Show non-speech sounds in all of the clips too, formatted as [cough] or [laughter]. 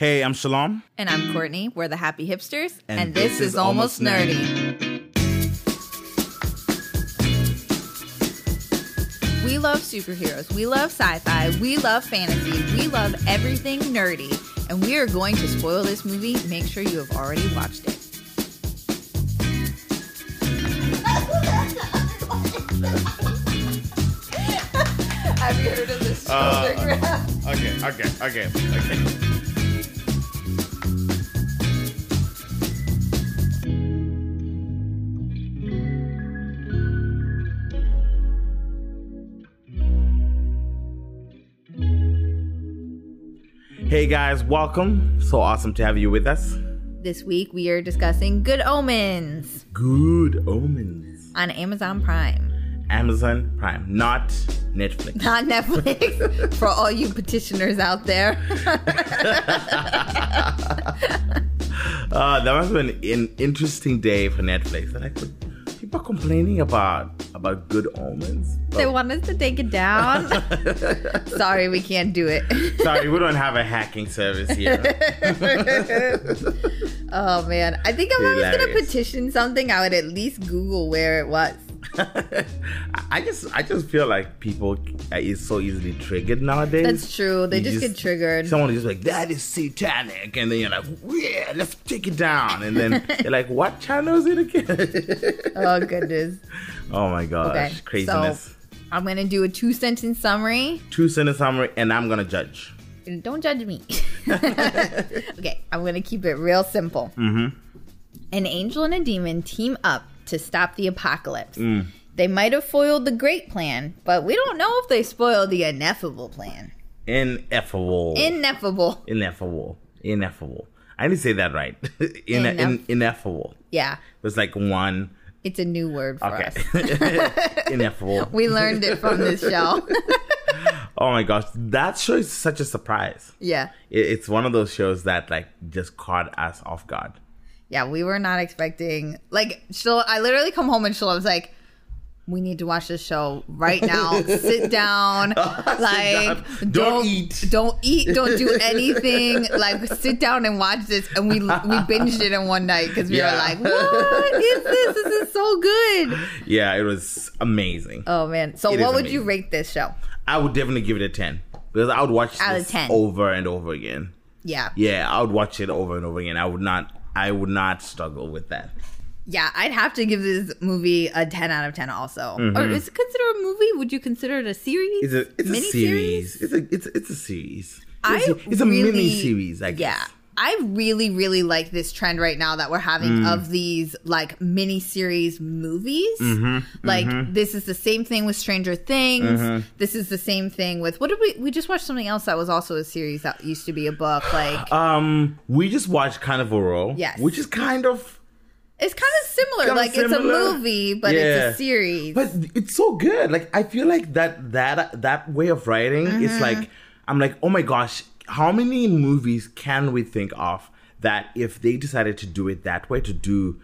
Hey, I'm Shalom. And I'm Courtney. We're the Happy Hipsters. And And, this, is, Almost nerdy. We love superheroes. We love sci fi. We love fantasy. We love everything nerdy. And we are going to spoil this movie. Make sure you have already watched it. [laughs] have you heard of this Uh. Okay, okay, okay, okay. Hey guys, welcome. So awesome to have you with us. This week we are discussing Good Omens Good omens. on Amazon Prime. Amazon Prime, not Netflix. Not Netflix [laughs] for all you petitioners out there. [laughs] Uh, that must have been an interesting day for Netflix. They're like, people complaining about about good omens. they want us to take it down. [laughs] Sorry, we can't do it. Sorry, we don't have a hacking service here. [laughs] oh man, I think if I was gonna petition something, I would at least Google where it was. [laughs] I just I just feel like people is so easily triggered nowadays. That's true. They You just, get triggered. Someone is like, that is satanic. And then you're like, yeah, let's take it down. And then [laughs] you're like, what channel is it again? [laughs] oh goodness. oh my gosh. Okay, Craziness. so I'm gonna do a two sentence summary. Two sentence summary, and I'm going to judge. Don't judge me. okay, I'm gonna keep it real simple. Mm-hmm. An angel and a demon team up to stop the apocalypse. Mm. They might have foiled the great plan, but we don't know if they spoiled the ineffable plan. Ineffable. Ineffable. ineffable. Ineffable. I didn't say that right. [laughs] In, in, ineffable. Yeah, It's like one. it's a new word for Okay. us. [laughs] ineffable. [laughs] We learned it from this show. Oh my gosh, that show is such a surprise. yeah. It, it's one of those shows that like just caught us off guard. Yeah, we were not expecting like Shil I literally come home and Shil was like, we need to watch this show right [laughs] now. Sit down. [laughs] like down. Don't eat. Don't eat. Don't do [laughs] anything. like sit down and watch this. And we we binged it in one night because we Yeah. were like, what is this? This is so good. Yeah, it was amazing. Oh man. So It what would you rate this show? I would definitely give it a ten because I would watch Out this 10. over and over again. Yeah. Yeah, I would watch it over and over again. I would not. I would not struggle with that. Yeah, I'd have to give this movie a 10 out of 10 also. Or is it considered a movie? Would you consider it a series? Mm-hmm. It's a it's a series. It's a it's it's a series. I It's a, it's a really- mini series. I guess. Yeah. I really, really like this trend right now that we're having Mm. of these like mini series movies. Mm-hmm, like this is the same thing with Stranger Things. Mm-hmm. This is the same thing with what did we we just watched something else that was also a series that used to be a book. Like [sighs] Um, we just watched Carnival Row. Yes. Which is kind of it's kind of similar. Kinda like it's a movie, but Yeah. it's a series. But it's so good. Like I feel like that that that way of writing is Mm-hmm. like I'm like, oh my gosh, how many movies can we think of that if they decided to do it that way, to do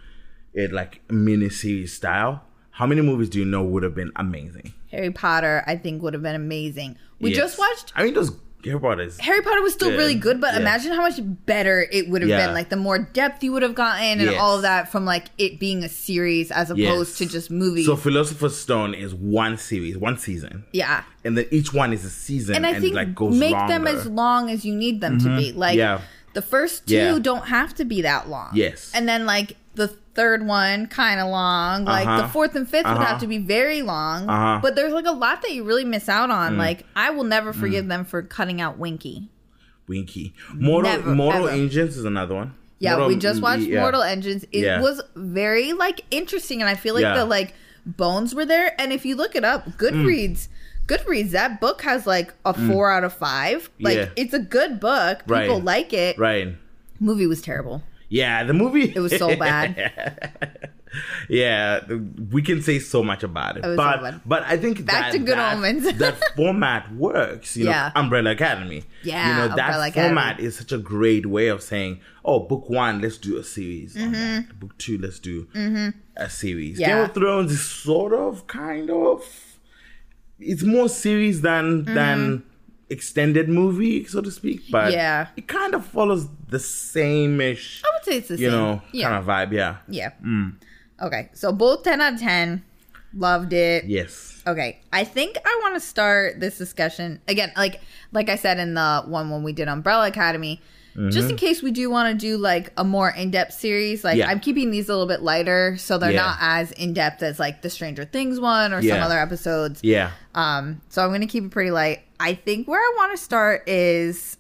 it like miniseries style, how many movies do you know would have been amazing? Harry Potter, I think, would have been amazing. We Yes. just watched I mean, those Harry Potter is Harry Potter was still Good. really good, but Yeah. imagine how much better it would have Yeah. been. Like the more depth you would have gotten, and Yes. all of that from like it being a series as opposed Yes. to just movies. So Philosopher's Stone is one series, one season, yeah, and then each one is a season, and I think like goes make longer. Mm-hmm. them as long as you need them to be. Like Yeah. the first two don't have to be that long. Yes. and then like the third one kind of long. Like Uh-huh. the fourth and 5th would Uh-huh. have to be very long. Uh-huh. But there's like a lot that you really miss out Mm. on. Like I will never forgive them for cutting out Winky. Winky. Mortal Never, Mortal ever. Engines is another one. Yeah, Mortal- we just watched yeah. Mortal Engines. It Yeah. was very like interesting, and I feel like Yeah. the like bones were there. And if you look it up, Goodreads, Goodreads, that book has like a four out of five. Like Mm. It's a good book. People Right. like it. Right. Movie was terrible. Yeah, the movie. It was so bad. [laughs] yeah, we can say so much about it, It was so but but I think Back that, to Good that, Omens. [laughs] that format works. You Yeah. Umbrella Academy. Yeah, you know that Umbrella Academy. format is such a great way of saying, "Oh, book one, let's do a series. Mm-hmm. Book two, let's do a series." Yeah. Game of Thrones is sort of, kind of. It's more series than Mm-hmm. than extended movie, so to speak. But Yeah. it kind of follows the same ish, I would say it's the you same. know, yeah. kind of vibe. Yeah. Yeah. Mm. Okay. So both 10 out of 10. Loved it. Yes. Okay. I think I want to start this discussion again, like like I said in the one when we did Umbrella Academy. Just in case we do want to do like a more in-depth series, like Mm-hmm. Yeah. I'm keeping these a little bit lighter so they're Yeah. not as in-depth as like the Stranger Things one or some other episodes. Yeah. Um, so I'm going to keep it pretty light. I think where I want to start is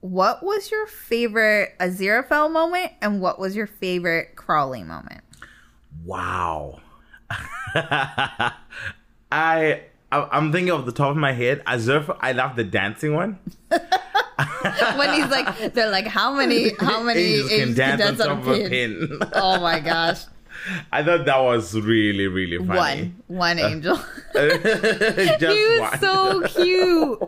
what was your favorite Aziraphale moment and what was your favorite Crowley moment? Wow. [laughs] I, I I'm thinking off the top of my head. Azurfa, I love the dancing one. [laughs] [laughs] when he's like, they're like, how many, how many Angels angels can dance, on, a pin? Oh my gosh, I thought that was really, really funny. one, one uh, angel. [laughs] Just he was one. so cute.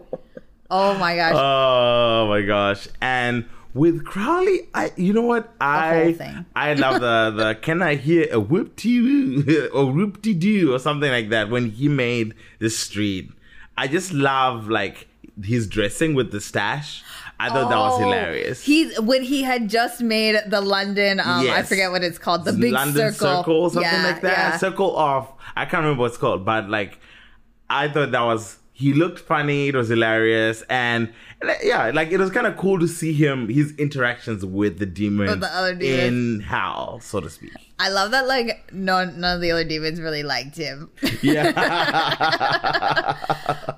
Oh my gosh, Oh my gosh! And with Crowley, I you know what I thing. I love the the [laughs] can I hear a whoop doo or whoop doo or something like that when he made the street. I just love like his dressing with the stash. I thought that was Oh, hilarious. He when he had just made the London. Um, I forget what it's called. The big London circle, or something Yeah, like that. yeah. Circle of I can't remember what it's called, but like I thought that was he looked funny, it was hilarious, and yeah, like it was kind of cool to see him his interactions with the demons With the other demons. in hell, so to speak. I love that. Like none, none of the other demons really liked him. Yeah,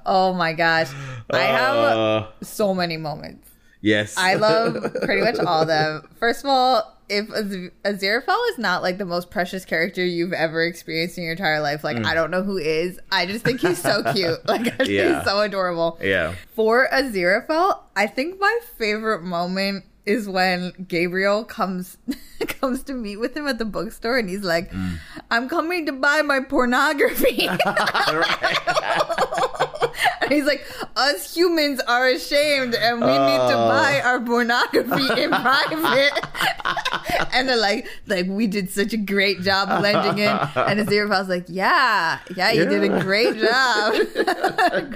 [laughs] Oh my gosh, I have Uh, so many moments. yes, I love pretty much all of them. [laughs] First of all, if Az- Aziraphale is not like the most precious character you've ever experienced in your entire life, like mm. I don't know who is. I just think he's so [laughs] cute. Like I Yeah. he's so adorable. yeah. For Aziraphale, I think my favorite moment is when Gabriel comes [laughs] comes to meet with him at the bookstore and he's like, mm. "I'm coming to buy my pornography." [laughs] and [laughs] he's like, "Us humans are ashamed and we need to Oh. buy our pornography [laughs] in private." [laughs] and they're like, "Like we did such a great job blending in." And Aziraphale's like, "Yeah, yeah, you did a great job,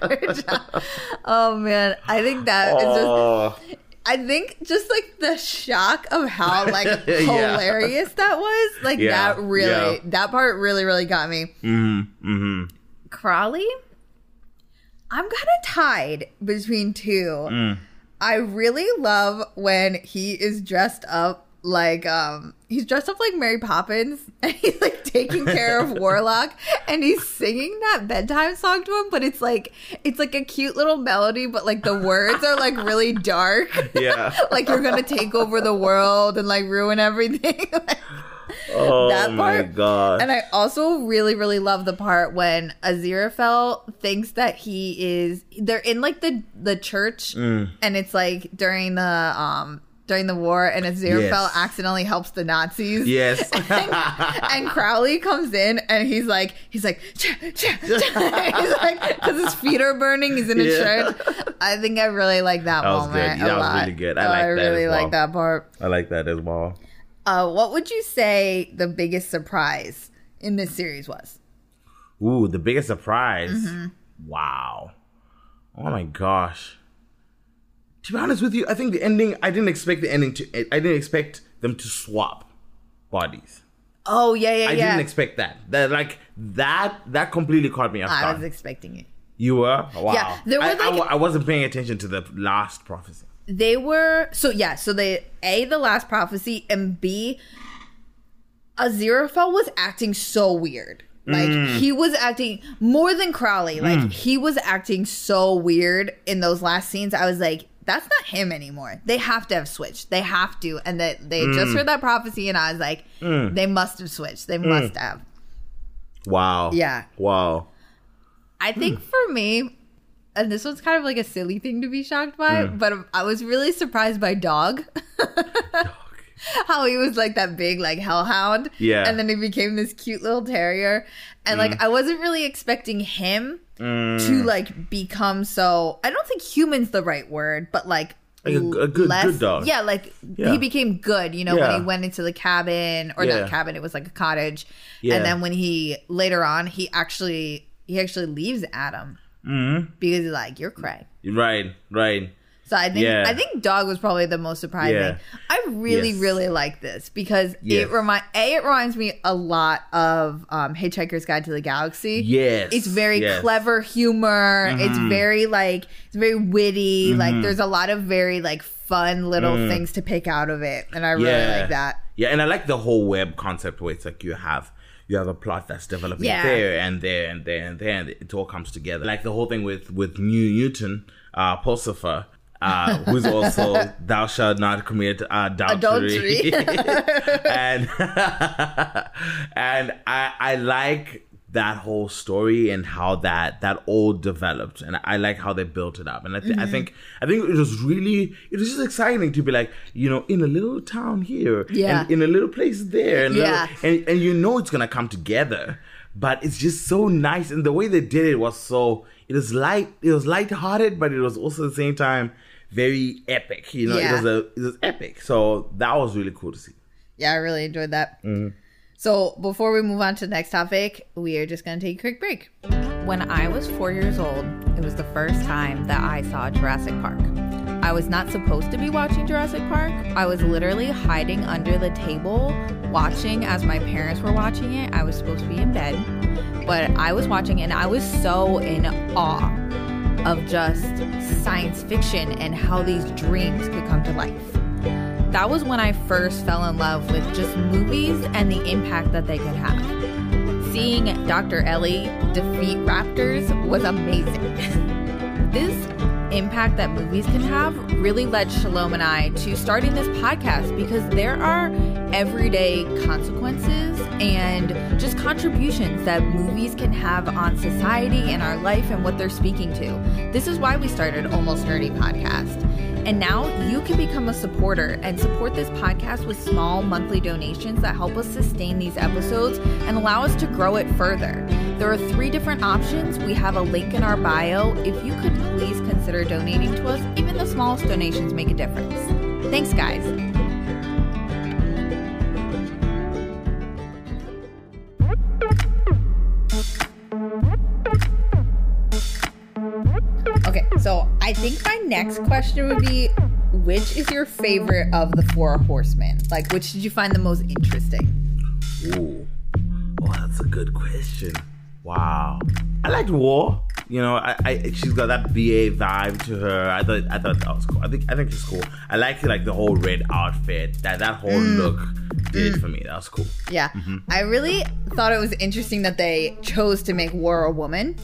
great job." Oh man, I think that is just Oh, I think just like the shock of how like Yeah. hilarious that was, like Yeah, that really yeah. that part really really got me. Mm-hmm. mm, hmm Crowley, I'm kind of tied between two. Mm. I really love when he is dressed up like um he's dressed up like Mary Poppins [laughs] and he's like taking care of [laughs] Warlock and he's singing that bedtime song to him but it's like it's like a cute little melody but like the words are like really dark [laughs] yeah. like you're gonna take over the world and like ruin everything Oh that my part- god. and I also really, really love the part when Aziraphale thinks that he is. They're in like the the church, Mm. and it's like during the um during the war, and Aziraphale Yes. accidentally helps the Nazis. yes. [laughs] And Crowley comes in and he's like, he's like, "Cha, cha, cha." [laughs] he's like, because his feet are burning. He's in a Yeah. church. I think I really like that, That was moment. good. a That was really good. I Oh, like I really as like that part. I like that as well. Uh, what would you say the biggest surprise in this series was? Ooh, the biggest surprise. Mm-hmm. Wow. Oh my gosh. To be honest with you, I think the ending, I didn't expect the ending to, I didn't expect them to swap bodies. Oh yeah, yeah, I yeah. didn't expect that. That like that that completely caught me off guard. I was expecting it. you were wow. Yeah, there were I, I like- wa- I wasn't paying attention to the last prophecy. They were so yeah. So they a the last prophecy and b Aziraphale was acting so weird. Like Mm. he was acting more than Crowley. Like he was acting so weird in those last scenes. I was like, that's not him anymore. They have to have switched. They have to. And that they Mm. just heard that prophecy, and I was like, they must have switched. They must have. Wow. Yeah. Wow. I think for me, and this one's kind of like a silly thing to be shocked by, but I was really surprised by [laughs] Dog. How he was like that big like hellhound. Yeah. And then he became this cute little terrier. And like mm. I wasn't really expecting him to mm. like become so I don't think human's the right word, but like Like a- a good- good dog. Yeah, like Yeah. he became good, you know, Yeah. when he went into the cabin or Yeah. not cabin, it was like a cottage. Yeah. And then when he later on he actually he actually leaves Adam Mm-hmm. because like, "You're cray." Right, right. So I think Yeah. I think dog was probably the most surprising. Yeah. I really Yes. really like this because Yes. it remind a it reminds me a lot of um, Hitchhiker's Guide to the Galaxy. Yes. It's very yes. clever humor. It's Mhm. very like it's very witty. Like Mhm. there's a lot of very like fun little Mm. things to pick out of it, and I really Yeah. like that. Yeah, and I like the whole web concept where it's like you have you have a plot that's developing Yeah. there and there and there and there, and it all comes together. Like the whole thing with with New Newton, uh, Pulsifer, uh, who's also [laughs] thou shalt not commit uh, adultery, [laughs] and [laughs] and I I like that whole story and how that that all developed and I like how they built it up and I, th- Mm-hmm. I think I think it was really it was just exciting to be like you know in a little town here Yeah. and in a little place there and, Yeah. little- and and you know it's gonna come together but it's just so nice and the way they did it was so it was light it was light-hearted but it was also at the same time very epic you know Yeah. it was a it was epic so that was really cool to see Yeah, I really enjoyed that. Mm-hmm. So before we move on to the next topic, we are just going to take a quick break. When I was four years old, it was the first time that I saw Jurassic Park. I was not supposed to be watching Jurassic Park. I was literally hiding under the table watching as my parents were watching it. I was supposed to be in bed, but I was watching and I was so in awe of just science fiction and how these dreams could come to life that was when I first fell in love with just movies and the impact that they could have. Seeing Dr. Ellie defeat raptors was amazing. [laughs] this impact that movies can have really led Shalom and I to starting this podcast because there are everyday consequences and just contributions that movies can have on society and our life and what they're speaking to. This is why we started Almost Nerdy Podcast. And now you can become a supporter and support this podcast with small monthly donations that help us sustain these episodes and allow us to grow it further. There are three different options. We have a link in our bio. If you could please consider donating to us, even the smallest donations make a difference. Thanks, guys. Okay, so I think my next question would be which is your favorite of the four horsemen? Like, which did you find the most interesting? Ooh. Oh, that's a good question. Wow. I liked War. You know, I, I she's got that BA vibe to her. I thought I thought that was cool. I think I think it's cool. I like like the whole red outfit. That that whole mm. look did it for me. That was cool. Yeah, mm-hmm. I really thought it was interesting that they chose to make War a woman,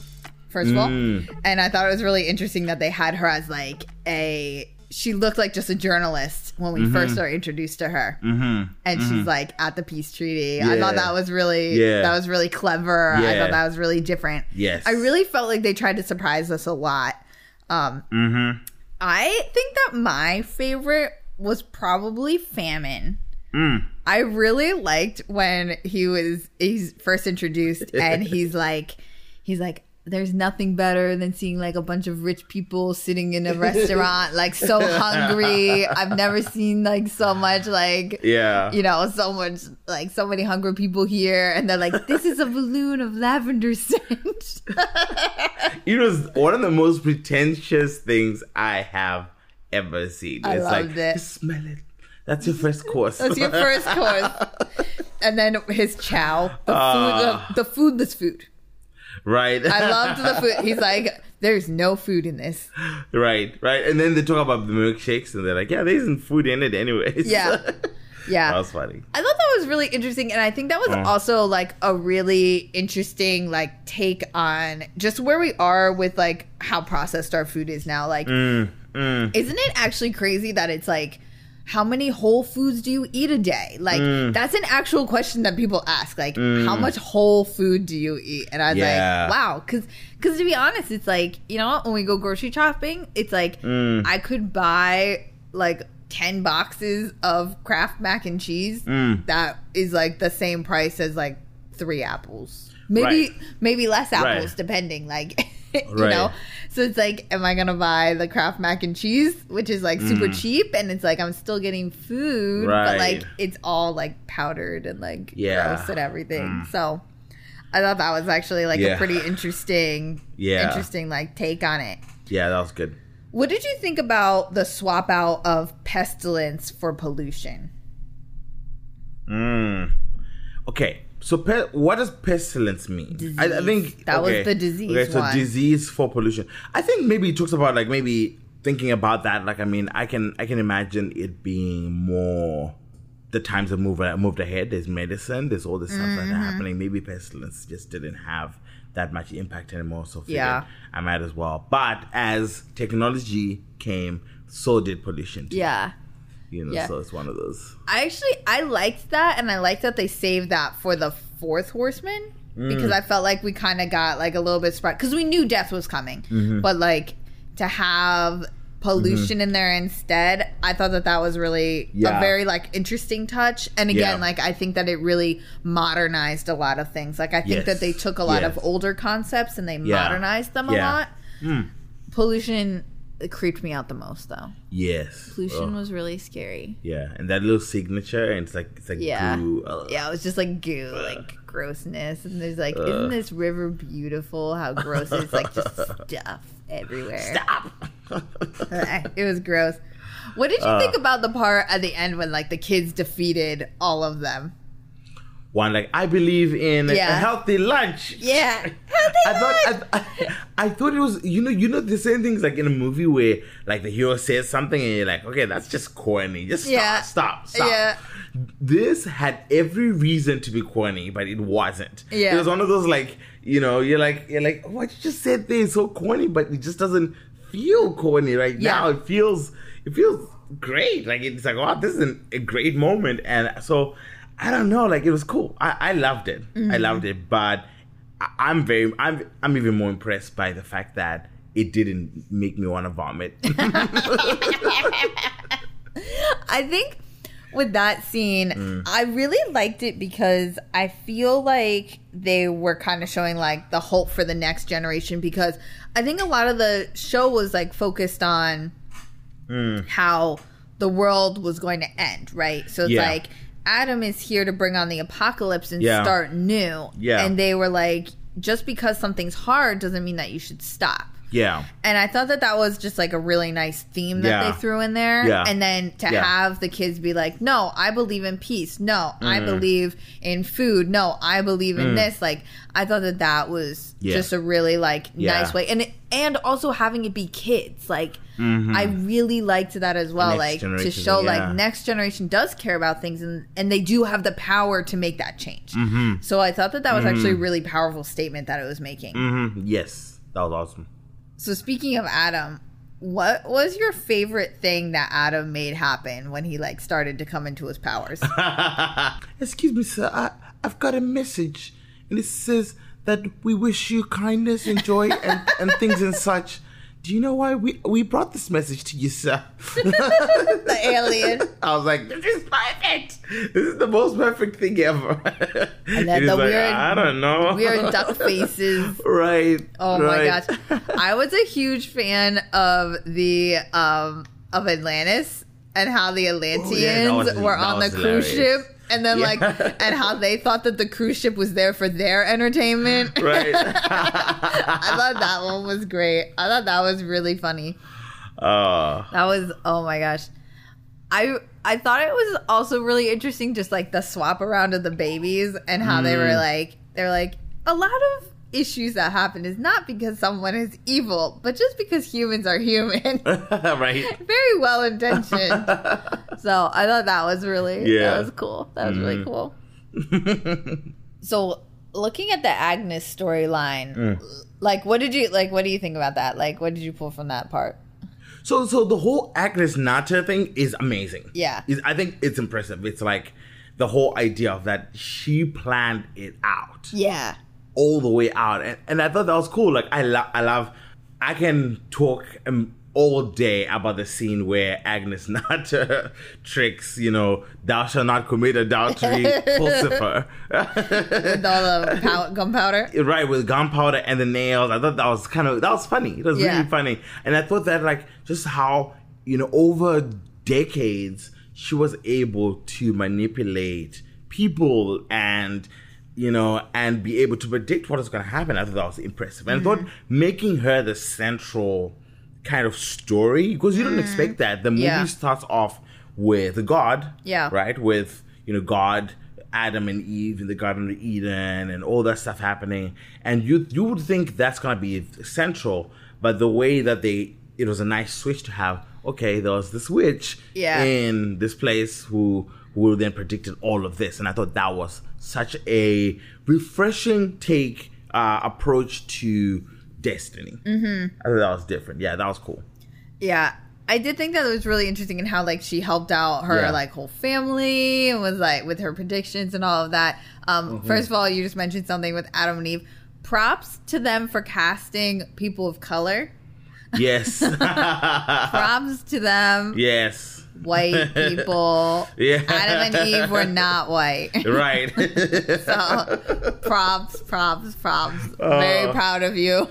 first of all. And I thought it was really interesting that they had her as like a. She looked like just a journalist when we first were introduced to her. Mm-hmm. and she's like at the peace treaty. I thought that was really Yeah. that was really clever. I thought that was really different. Yes. I really felt like they tried to surprise us a lot. Um Mm-hmm. I think that my favorite was probably famine. Mm. I really liked when he was he's first introduced and he's like he's like there's nothing better than seeing like a bunch of rich people sitting in a restaurant like so [laughs] hungry. I've never seen like so much like Yeah. you know, so much like so many hungry people here, and they're like, "This is a balloon of lavender scent." [laughs] It was one of the most pretentious things I have ever seen. I it's loved like, it. Smell it. That's your first course. That's your first [laughs] course, and then his chow, the Ah. food, the, the foodless food. Right. I loved the food. [laughs] He's like, "There's no food in this." right, right. And then they talk about the milkshakes and they're like, yeah, there isn't food in it anyways. Yeah. [laughs] Yeah. That was funny. I thought that was really interesting, and I think that was also like a really interesting like take on just where we are with like how processed our food is now. Like, Mm, mm. isn't it actually crazy that it's like how many whole foods do you eat a day like Mm. that's an actual question that people ask like how much whole food do you eat and i was Yeah. like wow because because to be honest it's like you know when we go grocery shopping it's like Mm. i could buy like 10 boxes of kraft mac and cheese Mm. that is like the same price as like three apples maybe Right. maybe less apples Right. depending like [laughs] [laughs] you Right. know so it's like am i gonna buy the kraft mac and cheese which is like super cheap and it's like i'm still getting food but Mm. Like it's all like powdered and like Yeah. gross and everything Mm. so I thought that was actually like Yeah. a pretty interesting, Yeah. interesting like take on it. Yeah, that was good. What did you think about the swap out of pestilence for pollution? Mm. Okay, so pe- what does pestilence mean? I, I think That was the disease Okay, so one. disease for pollution. I think maybe it talks about like maybe thinking about that. Like, I mean, I can I can imagine it being more the times have moved moved ahead. There's medicine. There's all this stuff Mm-hmm. that are happening. Maybe pestilence just didn't have that much impact anymore. So Yeah. I might as well. But as technology came, so did pollution. Too, Yeah. You know. yeah. So it's one of those. I actually I liked that and I liked that they saved that for the fourth horseman Mm. because I felt like we kind of got like a little bit spread because we knew death was coming, Mm-hmm. but like to have pollution in there instead, I thought that that was really Yeah. a very like interesting touch. And again, Yeah. like I think that it really modernized a lot of things. Like I think Yes. that they took a lot Yes. of older concepts and they Yeah. modernized them a lot. Mm. Pollution it creeped me out the most though. Yes. Pollution Oh. was really scary. Yeah, and that little signature, and it's like it's like Yeah. goo. uh, Yeah, it was just like goo, like grossness. And there's like, isn't this river beautiful? How gross it's like just [laughs] stuff everywhere. Stop. [laughs] it was gross. What did you Uh. think about the part at the end when like the kids defeated all of them? One like I believe in a healthy lunch. Yeah. [laughs] I thought I, I, thought it was you know you know the same things like in a movie where like the hero says something and you're like okay that's just corny just stop Yeah. stop stop. Yeah. This had every reason to be corny, but it wasn't. Yeah. It was one of those like you know you're like you're like oh, what you just said there is so corny, but it just doesn't feel corny right Yeah. now. It feels it feels great. Like it's like wow this is an, a great moment, and so I don't know. Like it was cool. I, I loved it. I loved it, but I, I'm very I'm I'm even more impressed by the fact that it didn't make me want to vomit. [laughs] [laughs] I think with that scene, Mm. I really liked it because I feel like they were kind of showing like the hope for the next generation because I think a lot of the show was like focused on Mm. how the world was going to end, right? So it's Yeah. like Adam is here to bring on the apocalypse and Yeah. start new. Yeah. And they were like, just because something's hard doesn't mean that you should stop. Yeah. And I thought that that was just like a really nice theme that Yeah. they threw in there. Yeah. And then to Yeah. have the kids be like, no, I believe in peace. No, Mm. I believe in food. No, I believe in this. Like, I thought that that was Yeah. just a really like nice way. And it, and also having it be kids. Like, I really liked that as well. Mm-hmm. Next like to show like next generation does care about things and and they do have the power to make that change. Mm-hmm. So I thought that that was actually a really powerful statement that it was making. hmm Yes, that was awesome. So speaking of Adam, what was your favorite thing that Adam made happen when he like started to come into his powers? [laughs] Excuse me, sir. I, I've got a message, and it says that we wish you kindness and joy and, and things and such. Do you know why we we brought this message to you, sir? [laughs] the alien. I was like, this is perfect. This is the most perfect thing ever. And then the like, weird- I don't know. Weird duck faces. Right. Oh my gosh. I was a huge fan of the um of Atlantis and how the Atlanteans Oh, yeah, was- were on the was cruise ship and then Yeah. [laughs] like and how they thought that the cruise ship was there for their entertainment. [laughs] Right. [laughs] I thought that one was great. I thought that was really funny. Oh. That was oh my gosh. I I thought it was also really interesting just like the swap around of the babies and how they Mm. were like they're like a lot of issues that happen is not because someone is evil, but just because humans are human. [laughs] right. Very well intentioned. [laughs] so I thought that was really Yeah. that was cool. That was really Mhm. cool. [laughs] So looking at the Agnes storyline, Mm. like what did you like what do you think about that? Like what did you pull from that part? So, so the whole Agnes Nutter thing is amazing. Yeah. Is I think it's impressive. It's like the whole idea of that she planned it out Yeah. All the way out, and, and I thought that was cool. Like I love, I love, I can talk um, all day about the scene where Agnes [laughs] Nutter tricks, you know, thou shalt not commit adultery, [laughs] Pulsifer. With all the pow- gunpowder. right with gunpowder and the nails i thought that was kind of that was funny it was Yeah. really funny and i thought that like just how you know over decades she was able to manipulate people and you know, and be able to predict what is going to happen. I thought that was impressive. And I thought mm-hmm. making her the central kind of story, because you don't mm-hmm. expect that. The movie Yeah. starts off with God, Yeah. right? With, you know, God, Adam and Eve in the Garden of Eden and all that stuff happening. And you you would think that's going to be central, but the way that they, it was a nice switch to have, okay, there was this witch Yeah. in this place who who then predicted all of this, and I thought that was such a refreshing take uh, approach to destiny. Mm-hmm. I thought that was different. Yeah, that was cool. Yeah. I did think that it was really interesting in how like she helped out her Yeah. like whole family and was like with her predictions and all of that. Um Mm-hmm. first of all, you just mentioned something with Adam and Eve. Props to them for casting people of color. Yes, [laughs] Props to them. yes, White people. [laughs] Yeah. Adam and Eve were not white. [laughs] right. [laughs] So props, props, props. Very Oh. proud of you.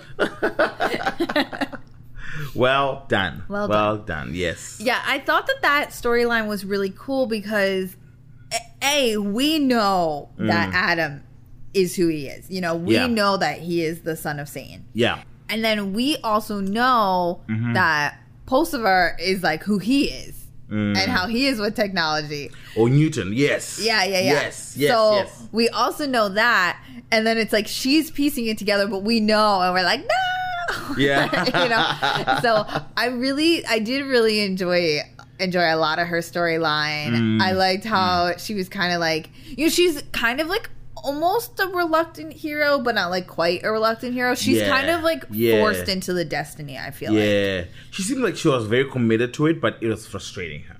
well done. Well well done. Yes. Yeah, I thought that that storyline was really cool because a, we know that Adam is who he is. You know, we Mm. Yeah. know that he is the son of Satan. Yeah. And then we also know Mm-hmm. that Pulsifer is like who he is Mm. and how he is with technology. Or Newton. Yes. Yeah, yeah, yeah. Yes. Yes. so yes. we also know that, and then it's like she's piecing it together, but we know, and we're like, no. [laughs] Yeah. you know. So I really, I did really enjoy enjoy a lot of her storyline. Mm. I liked how she was kind of like, you know, she's kind of like almost a reluctant hero, but not like quite a reluctant hero. She's Yeah. kind of like Yeah. forced into the destiny. I feel like. Yeah. She seemed like she was very committed to it, but it was frustrating her.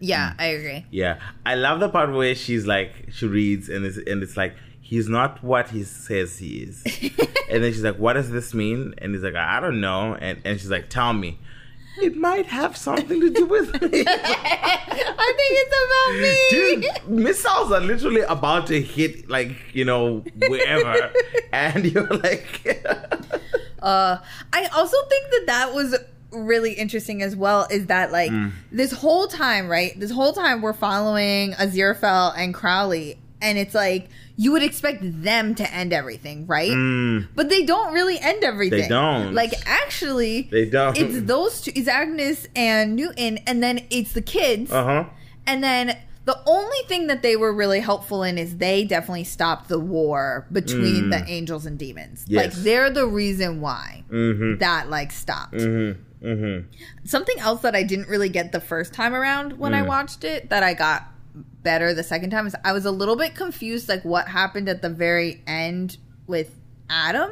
Yeah, Mm. I agree. Yeah, I love the part where she's like, she reads and it's and it's like, he's not what he says he is, [laughs] and then she's like, what does this mean? And he's like, I don't know, and and she's like, tell me. It might have something to do with [laughs] me. I think it's about me. Dude, missiles are literally about to hit, like, you know, wherever. [laughs] and you're like, [laughs] Uh, I also think that that was really interesting as well. Is that like Mm. this whole time, right? This whole time we're following Aziraphale and Crowley, and it's like you would expect them to end everything, right? mm, But they don't really end everything. They don't. Like actually, they don't. it's those two. It's Agnes and Newton, and then it's the kids, Uh huh. and then. The only thing that they were really helpful in is they definitely stopped the war between Mm. the angels and demons. Yes. Like they're the reason why Mm hmm. that like stopped. Mm hmm. Mm hmm. Something else that I didn't really get the first time around when I Mm. watched it that I got better the second time is I was a little bit confused like what happened at the very end with Adam.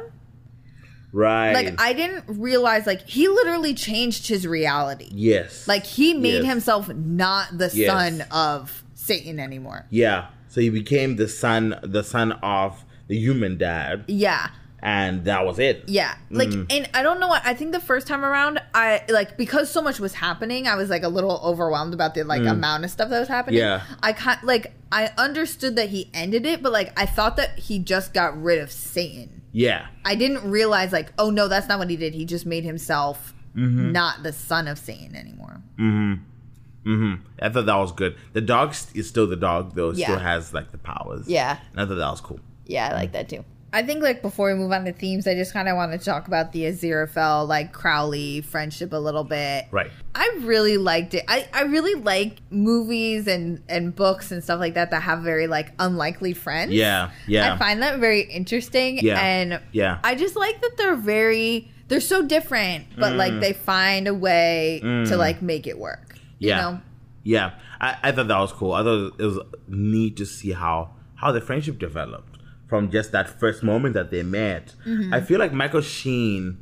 Right. Like I didn't realize like he literally changed his reality. yes. Like he made Yes. himself not the Yes. son of Satan anymore. Yeah. So he became the son, the son of the human dad, Yeah. And that was it. Yeah. Like Mm. and I don't know what I think the first time around I like because so much was happening, I was like a little overwhelmed about the like amount of stuff that was happening. Mm. Yeah. I kind like I understood that he ended it, but like I thought that he just got rid of Satan. Yeah. I didn't realize like, oh no, that's not what he did. He just made himself Mm-hmm. not the son of Satan anymore. Mm-hmm. Mm-hmm. I thought that was good. The dog is still the dog, though. Yeah. Still has like the powers. Yeah. And I thought that was cool. Yeah, I like that too. I think like before we move on to themes, I just kind of want to talk about the Aziraphale like Crowley friendship a little bit. Right. I really liked it. I, I really like movies and, and books and stuff like that that have very like unlikely friends. Yeah. Yeah. I find that very interesting. Yeah. And Yeah. I just like that they're very they're so different, but Mm. like they find a way to like make it work. yeah. You know? Yeah. I, I thought that was cool. I thought it was neat to see how how the friendship developed from just that first moment that they met. Mm-hmm. I feel like Michael Sheen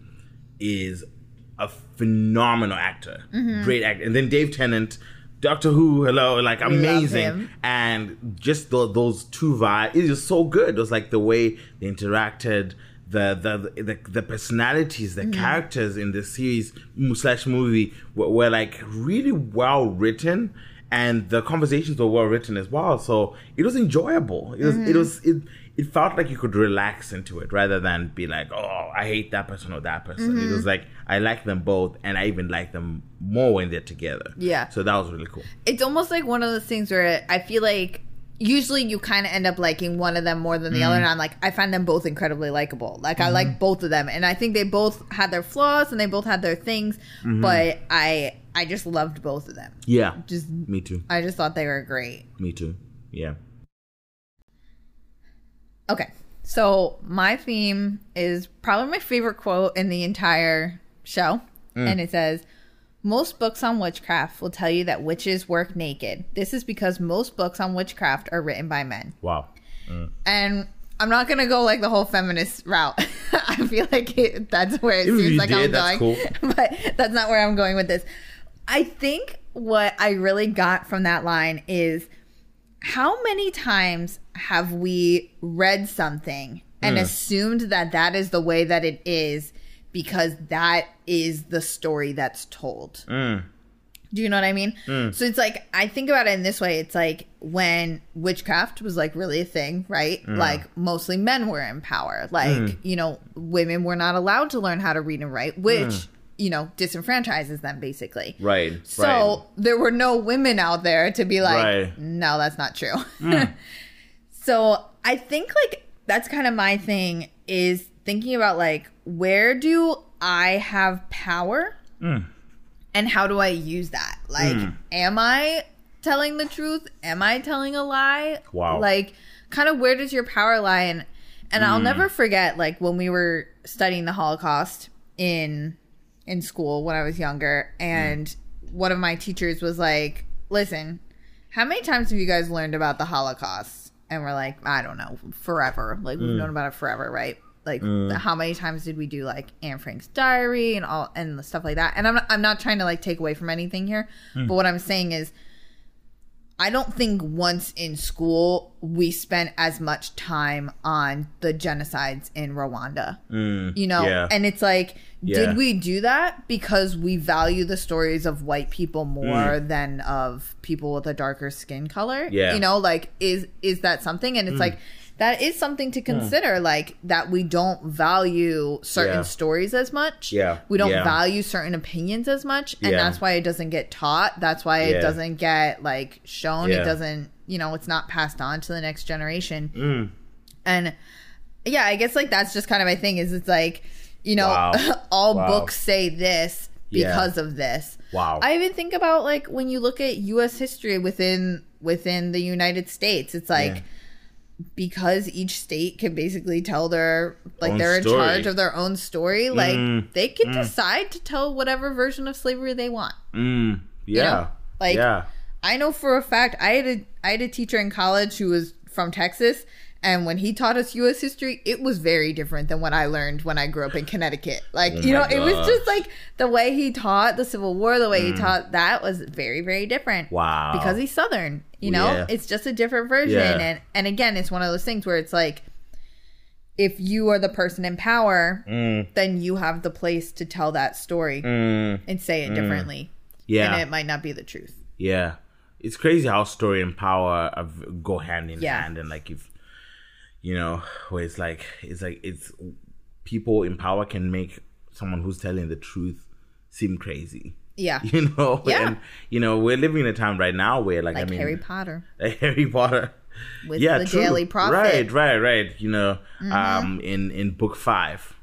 is a phenomenal actor, Mm-hmm. great actor, and then Dave Tennant. Doctor Who, hello, like love amazing, and just tho- those two vibes is just so good. It was like the way they interacted, the the the, the personalities, Mm-hmm. the characters in the series slash movie were, were like really well written, and the conversations were well written as well. So it was enjoyable. It was Mm-hmm. it was it. It felt like you could relax into it rather than be like, oh, I hate that person or that person. It Mm-hmm. was like I like them both, and I even like them more when they're together. Yeah. So that was really cool. it's almost like one of those things where I feel like usually you kind of end up liking one of them more than the other mm-hmm. and i'm like i find them both incredibly likable like i like mm-hmm. both of them and i think they both had their flaws and they both had their things mm-hmm. but i i just loved both of them Yeah. just Me too. i just thought they were great Me too. Yeah. Okay so my theme is probably my favorite quote in the entire show mm. and it says most books on witchcraft will tell you that witches work naked. This is because most books on witchcraft are written by men. Wow. Mm. and I'm not gonna go like the whole feminist route. [laughs] I feel like it, that's where it If seems like did, I'm that's going, cool. [laughs] but that's not where I'm going with this. I think what I really got from that line is how many times have we read something and assumed that that is the way that it is because that is the story that's told. Mm. Do you know what I mean? Mm. So it's like I think about it in this way. It's like when witchcraft was like really a thing, right? Mm. Like mostly men were in power. Like mm. you know, women were not allowed to learn how to read and write, which you know disenfranchises them basically. Right. So right. there were no women out there to be like, Right. no, that's not true. Hmm. [laughs] so I think like that's kind of my thing is thinking about like where do I have power Mm. and how do I use that? Like, hmm. am I telling the truth? Am I telling a lie? Wow. Like, kind of where does your power lie? And and I'll hmm. never forget like when we were studying the Holocaust in in school when I was younger, and one of my teachers was like, "Listen, how many times have you guys learned about the Holocaust?" And we're like, "I don't know, forever. Like we've mm. known about it forever, right?" Like mm. how many times did we do like Anne Frank's diary and all and stuff like that? And I'm not, I'm not trying to like take away from anything here, mm. but what I'm saying is I don't think once in school we spent as much time on the genocides in Rwanda. you know, yeah. and it's like, Yeah. did we do that because we value the stories of white people more than of people with a darker skin color? Yeah. Mm. you know, like is is that something? And it's like that is something to consider, like that we don't value certain Yeah. stories as much. Yeah. we don't Yeah. value certain opinions as much, and Yeah. that's why it doesn't get taught. That's why it doesn't get like shown. It doesn't, you know, it's not passed on to the next generation. Mm. And yeah, I guess like that's just kind of my thing. Is it's like, you know, Wow. [laughs] all Wow. books say this because of this. Wow. I even think about like when you look at U.S. history within within the United States, it's like. Because each state can basically tell their like Own they're story. in charge of their own story, like Mm. they can decide to tell whatever version of slavery they want. Mm. Yeah. know? Like- yeah. I know for a fact I had a I had a teacher in college who was from Texas and when he taught us US history, it was very different than what I learned when I grew up in Connecticut. Like, Oh you know, my it was just like the way he taught the Civil War, the way he taught that was very, very different. Wow. Because he's Southern, you know? Yeah. It's just a different version. Yeah. And and again, it's one of those things where it's like if you are the person in power, Mm. then you have the place to tell that story Mm. and say it differently. Yeah. And it might not be the truth. Yeah, it's crazy how story and power go hand in Yeah. hand, and like if you know, where it's like it's like it's people in power can make someone who's telling the truth seem crazy. Yeah. [laughs] You know, Yeah. and you know we're living in a time right now where like, Like I mean Harry Potter. [laughs] like Harry Potter. With the Daily Prophet. Right, right, right. You know, Mm-hmm. um, in in book five,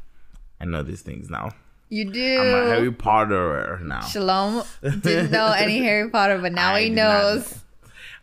I know these things now. You do. I'm a Harry Potterer now. Shalom [laughs] didn't know any Harry Potter, but now I he knows.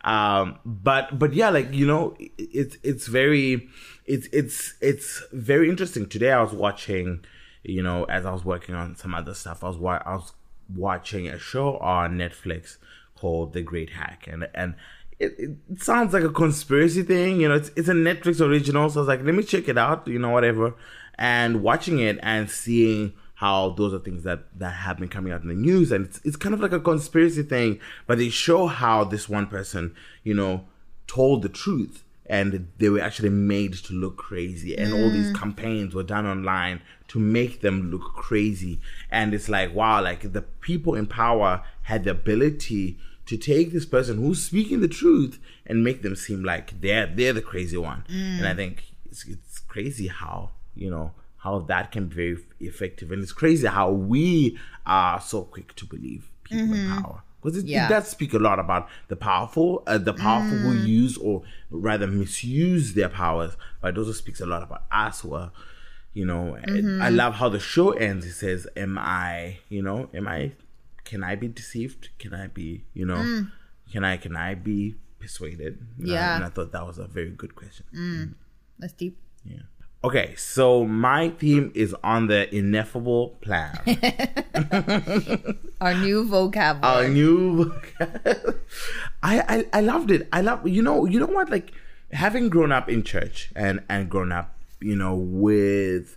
Um but but yeah like you know it's it's very it's it's it's very interesting. Today i was watching you know as i was working on some other stuff i was wa- i was watching a show on netflix called the great hack. And and it, it sounds like a conspiracy thing you know it's, it's a netflix original. So i was like let me check it out you know whatever. And watching it and seeing how those are things that that have been coming out in the news. And it's, it's kind of like a conspiracy thing but they show how this one person you know told the truth. And they were actually made to look crazy. And all these mm. campaigns were done online to make them look crazy. And it's like wow like the people in power had the ability to take this person who's speaking the truth and make them seem like they're they're the crazy one. And i mm. think it's, it's crazy how you know how that can be very effective and it's crazy how we are so quick to believe people in mm-hmm. power because it, Yeah. it does speak a lot about the powerful, uh, the powerful who mm. use or rather misuse their powers. But it also speaks a lot about us, who are, you know. and mm-hmm. I love how the show ends. It says, "Am I, you know, am I? Can I be deceived? Can I be, you know, mm. can I can I be persuaded?" You know, Yeah. and I thought that was a very good question. Mm. That's deep. Yeah. Okay, so my theme is on the ineffable plan. [laughs] Our new vocab. Our new new [laughs] I, I I loved it. I love you know you know what like having grown up in church and and grown up you know with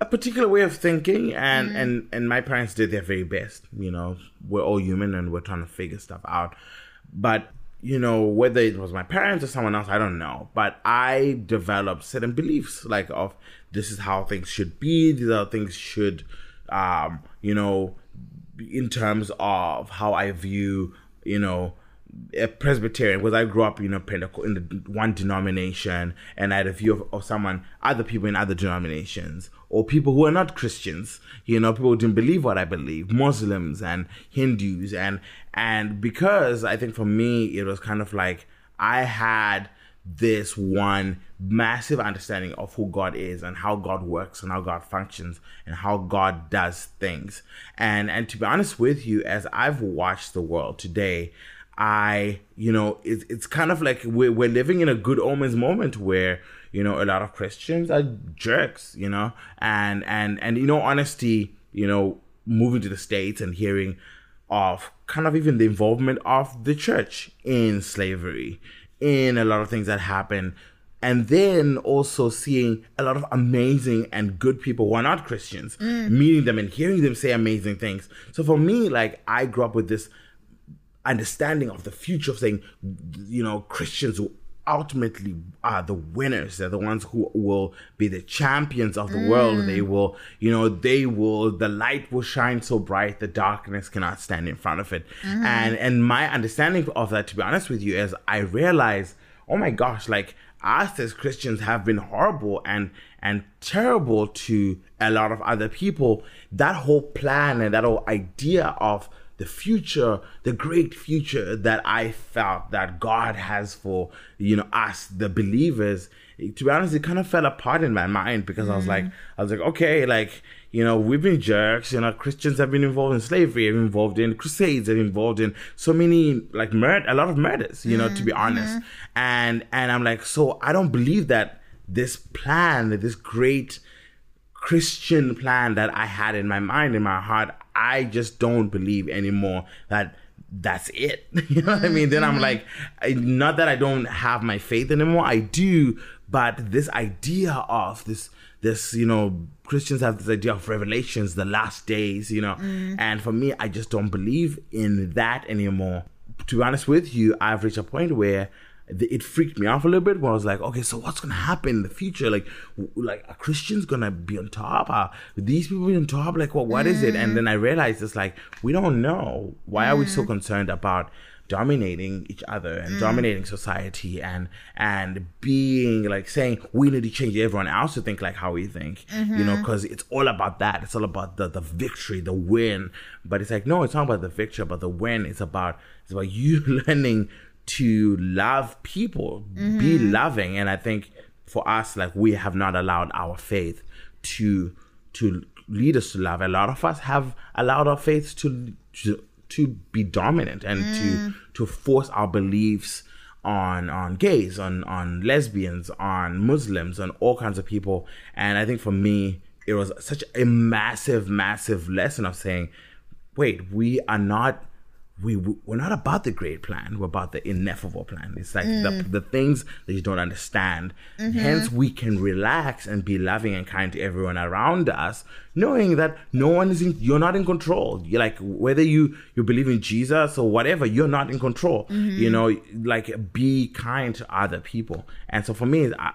a particular way of thinking and mm-hmm. and and my parents did their very best you know we're all human and we're trying to figure stuff out but you know whether it was my parents or someone else i don't know. But i developed certain beliefs like of this is how things should be these are things should um you know in terms of how i view you know a Presbyterian because I grew up, you know, Pentecost in the one denomination, and I had a view of, of someone, other people in other denominations, or people who are not Christians, you know, people who didn't believe what I believe, Muslims and Hindus, and and because I think for me it was kind of like I had this one massive understanding of who God is and how God works and how God functions and how God does things. And and to be honest with you, as I've watched the world today, I, you know, it's it's kind of like we're we're living in a good omens moment where you know a lot of Christians are jerks, you know, and and and you know honesty, you know, moving to the states and hearing of kind of even the involvement of the church in slavery, in a lot of things that happen. And then also seeing a lot of amazing and good people who are not Christians, mm. meeting them and hearing them say amazing things. So for me, like I grew up with this understanding of the future of saying, you know, Christians who ultimately are the winners. They're the ones who will be the champions of the world. Mm. They will, you know, they will, the light will shine so bright, the darkness cannot stand in front of it. Mm. And, and my understanding of that, to be honest with you, is I realize, oh my gosh, like us as Christians have been horrible and, and terrible to a lot of other people. That whole plan and that whole idea of the future, the great future that I felt that God has for, you know, us, the believers, to be honest, it kind of fell apart in my mind because I was like, mm. I was like, okay, like, you know, we've been jerks, you know, Christians have been involved in slavery, have been involved in crusades, have been involved in so many, like, murder, a lot of murders, you know, to be mm-hmm. honest. And, and I'm like, so I don't believe that this plan, this great, Christian plan that I had in my mind, in my heart, I just don't believe anymore that that's it. [laughs] you know what I mean? Then I'm mm-hmm. like, not that I don't have my faith anymore, I do, but this idea of this, this, you know, Christians have this idea of revelations, the last days, you know, mm-hmm. and for me, I just don't believe in that anymore. To be honest with you, I've reached a point where it freaked me off a little bit where I was like, okay, so what's gonna happen in the future? Like, like are Christians gonna be on top? Are these people on top? Like, what what is it? And then I mm. realized it's like we don't know. Why are we so mm. concerned about dominating each other and mm. dominating society and and being like saying we need to change everyone else to think like how we think you know mm-hmm. because it's all about that it's all about the the victory the win but it's like no it's not about the victory but the win it's about it's about you [laughs] learning to love people, be mm-hmm. loving. And I think for us, like we have not allowed our faith to to lead us to love. A lot of us have allowed our faith to to, to be dominant and to mm. to force our beliefs on on gays, on on lesbians, on Muslims, on all kinds of people. And I think for me, it was such a massive, massive lesson of saying, wait, we are not we we're not about the great plan we're about the ineffable plan. It's like the, mm. the things that you don't understand. Mm-hmm. Hence we can relax and be loving and kind to everyone around us knowing that no one is in you're not in control. You're like whether you you believe in jesus or whatever you're not in control. You mm-hmm. know like be kind to other people. And so for me I,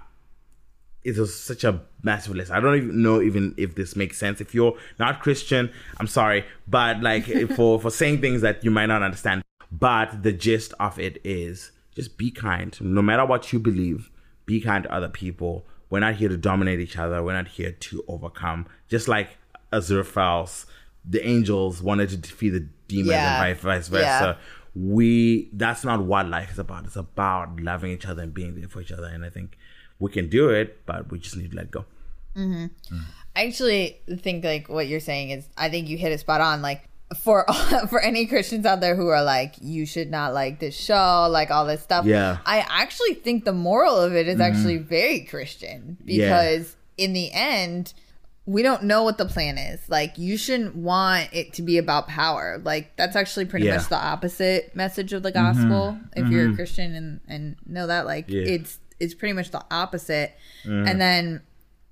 it was such a massive list. I don't even know even if this makes sense. If you're not Christian, I'm sorry, but like for for saying things that you might not understand. But the gist of it is just be kind. No matter what you believe, be kind to other people. We're not here to dominate each other. We're not here to overcome. Just like Aziraphale's the angels wanted to defeat the demons Yeah. and vice, vice versa. Yeah. We that's not what life is about. It's about loving each other and being there for each other. And I think we can do it, but we just need to let go. Mm-hmm. I actually think like what you're saying is I think you hit it spot on. Like for [laughs] for any Christians out there who are like you should not like this show, like all this stuff. Yeah. I actually think the moral of it is mm-hmm. actually very Christian because in the end we don't know what the plan is. Like you shouldn't want it to be about power. Like that's actually pretty Yeah. much the opposite message of the mm-hmm. gospel. If you're a Christian and and know that like Yeah. it's it's pretty much the opposite. And then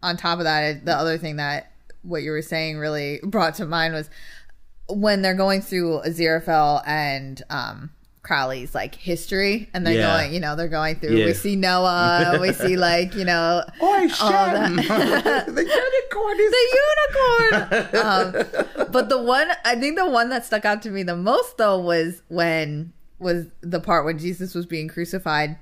on top of that, the other thing that what you were saying really [laughs] brought to mind was when they're going through Aziraphale and um Crowley's like history, and they're Yeah. going, you know, they're going through. Yeah. We see Noah, we [laughs] see like, you know, Oh, that. [laughs] the unicorn is the unicorn. um, but the one, I think the one that stuck out to me the most though was when was the part when Jesus was being crucified.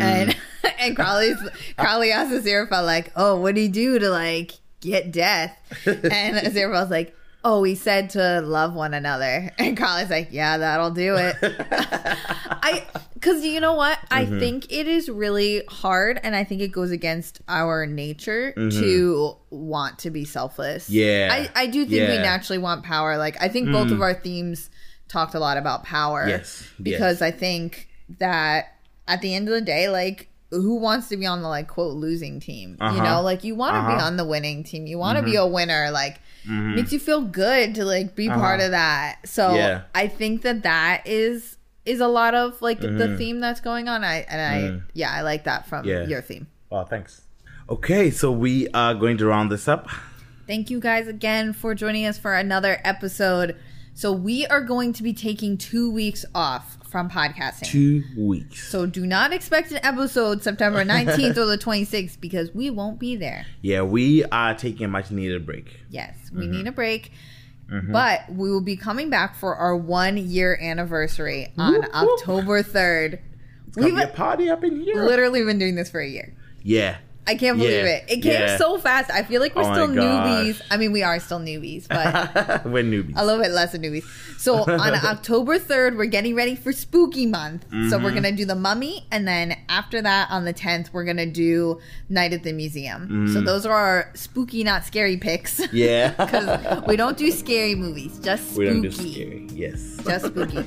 And [laughs] and Crowley's Crowley asked Aziraphale like, "Oh, what did he do to like get death?" And [laughs] Aziraphale's like, "Oh, he said to love one another." And Crowley's like, "Yeah, that'll do it." [laughs] I because you know what I Mm-hmm. think it is really hard, and I think it goes against our nature to want to be selfless. Mm-hmm. Yeah. I I do think we Yeah. Mm. naturally want power. Like I think both of our themes talked a lot about power. Yes. because Yes. I think that at the end of the day, like. Who wants to be on the like quote losing team? You Uh-huh. know, like you want to be Uh-huh. Mm-hmm. on the winning team. You want to be a winner. Like makes you feel good to like be part of that. So Uh-huh. Yeah. I think that that is is a lot of like the theme that's going on. I and I yeah I like that from Yeah. your theme. Oh, thanks. Okay, so we are going to round this up. Thank you guys again for joining us for another episode. So we are going to be taking two weeks off from podcasting. Two weeks. so do not expect an episode September [laughs] 19th or the 26th because we won't be there. Yeah, we are taking a much needed break. Yes, Mm-hmm. we need a break. But we will be coming back for our one year anniversary on Whoop, whoop. October 3rd. It's gonna We've be a party up in here. literally been doing this for a year. Yeah. I can't believe Yeah, it. It came yeah. so fast. I feel like we're Oh still newbies. I mean, we are still newbies, but [laughs] We're newbies. a little bit less than newbies. So on [laughs] October 3rd, we're getting ready for spooky month. So Mm-hmm. we're going to do the mummy. And then after that, on the 10th, we're going to do Night at the Museum. So those are our spooky, not scary picks. Mm. [laughs] yeah. Because we don't do scary movies, just spooky. we don't do scary. Yes. Just spooky.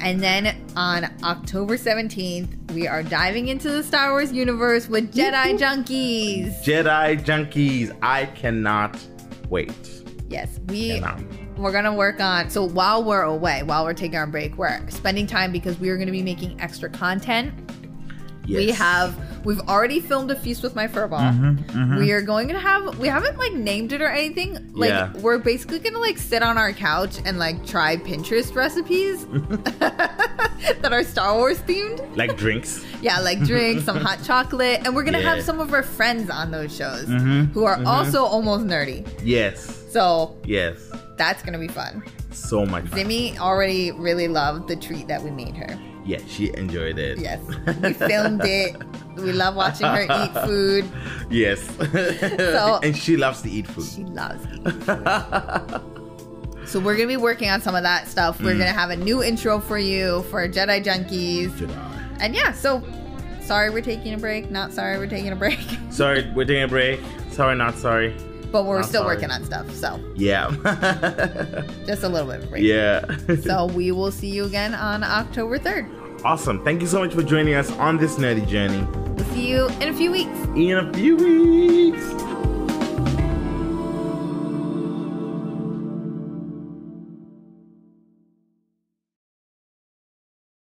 and then on October 17th, we are diving into the Star Wars universe with Jedi Junkies. Jedi junkies. I cannot wait. Yes, we Cannot. we're gonna work on. So while we're away, while we're taking our break, we're spending time because we are gonna be making extra content. Yes. We have we've already filmed a feast with my furball. Mm-hmm, We are going to have we haven't like named it or anything. Like Yeah. we're basically gonna like sit on our couch and like try Pinterest recipes [laughs] that are Star Wars themed. like drinks. Yeah, like drinks, some hot [laughs] chocolate, and we're gonna Yeah. have some of our friends on those shows Mhm, who are also almost nerdy. Yes. So Yes. that's gonna be fun. So much fun. Zimmy already really loved the treat that we made her. Yeah, she enjoyed it. Yes, we [laughs] filmed it. We love watching her eat food. Yes. so, [laughs] and she loves to eat food. She loves eating food. so we're gonna be working on some of that stuff. We're mm. gonna have a new intro for you for Jedi Junkies, Jedi. and yeah. So sorry we're taking a break. Not sorry we're taking a break, Sorry, we're taking a break. Sorry, not sorry. But we're Not still sorry. working on stuff. So Yeah. [laughs] just a little bit of break. yeah. So we will see you again on October third. awesome. Thank you so much for joining us on this nerdy journey. We'll see you in a few weeks. In a few weeks.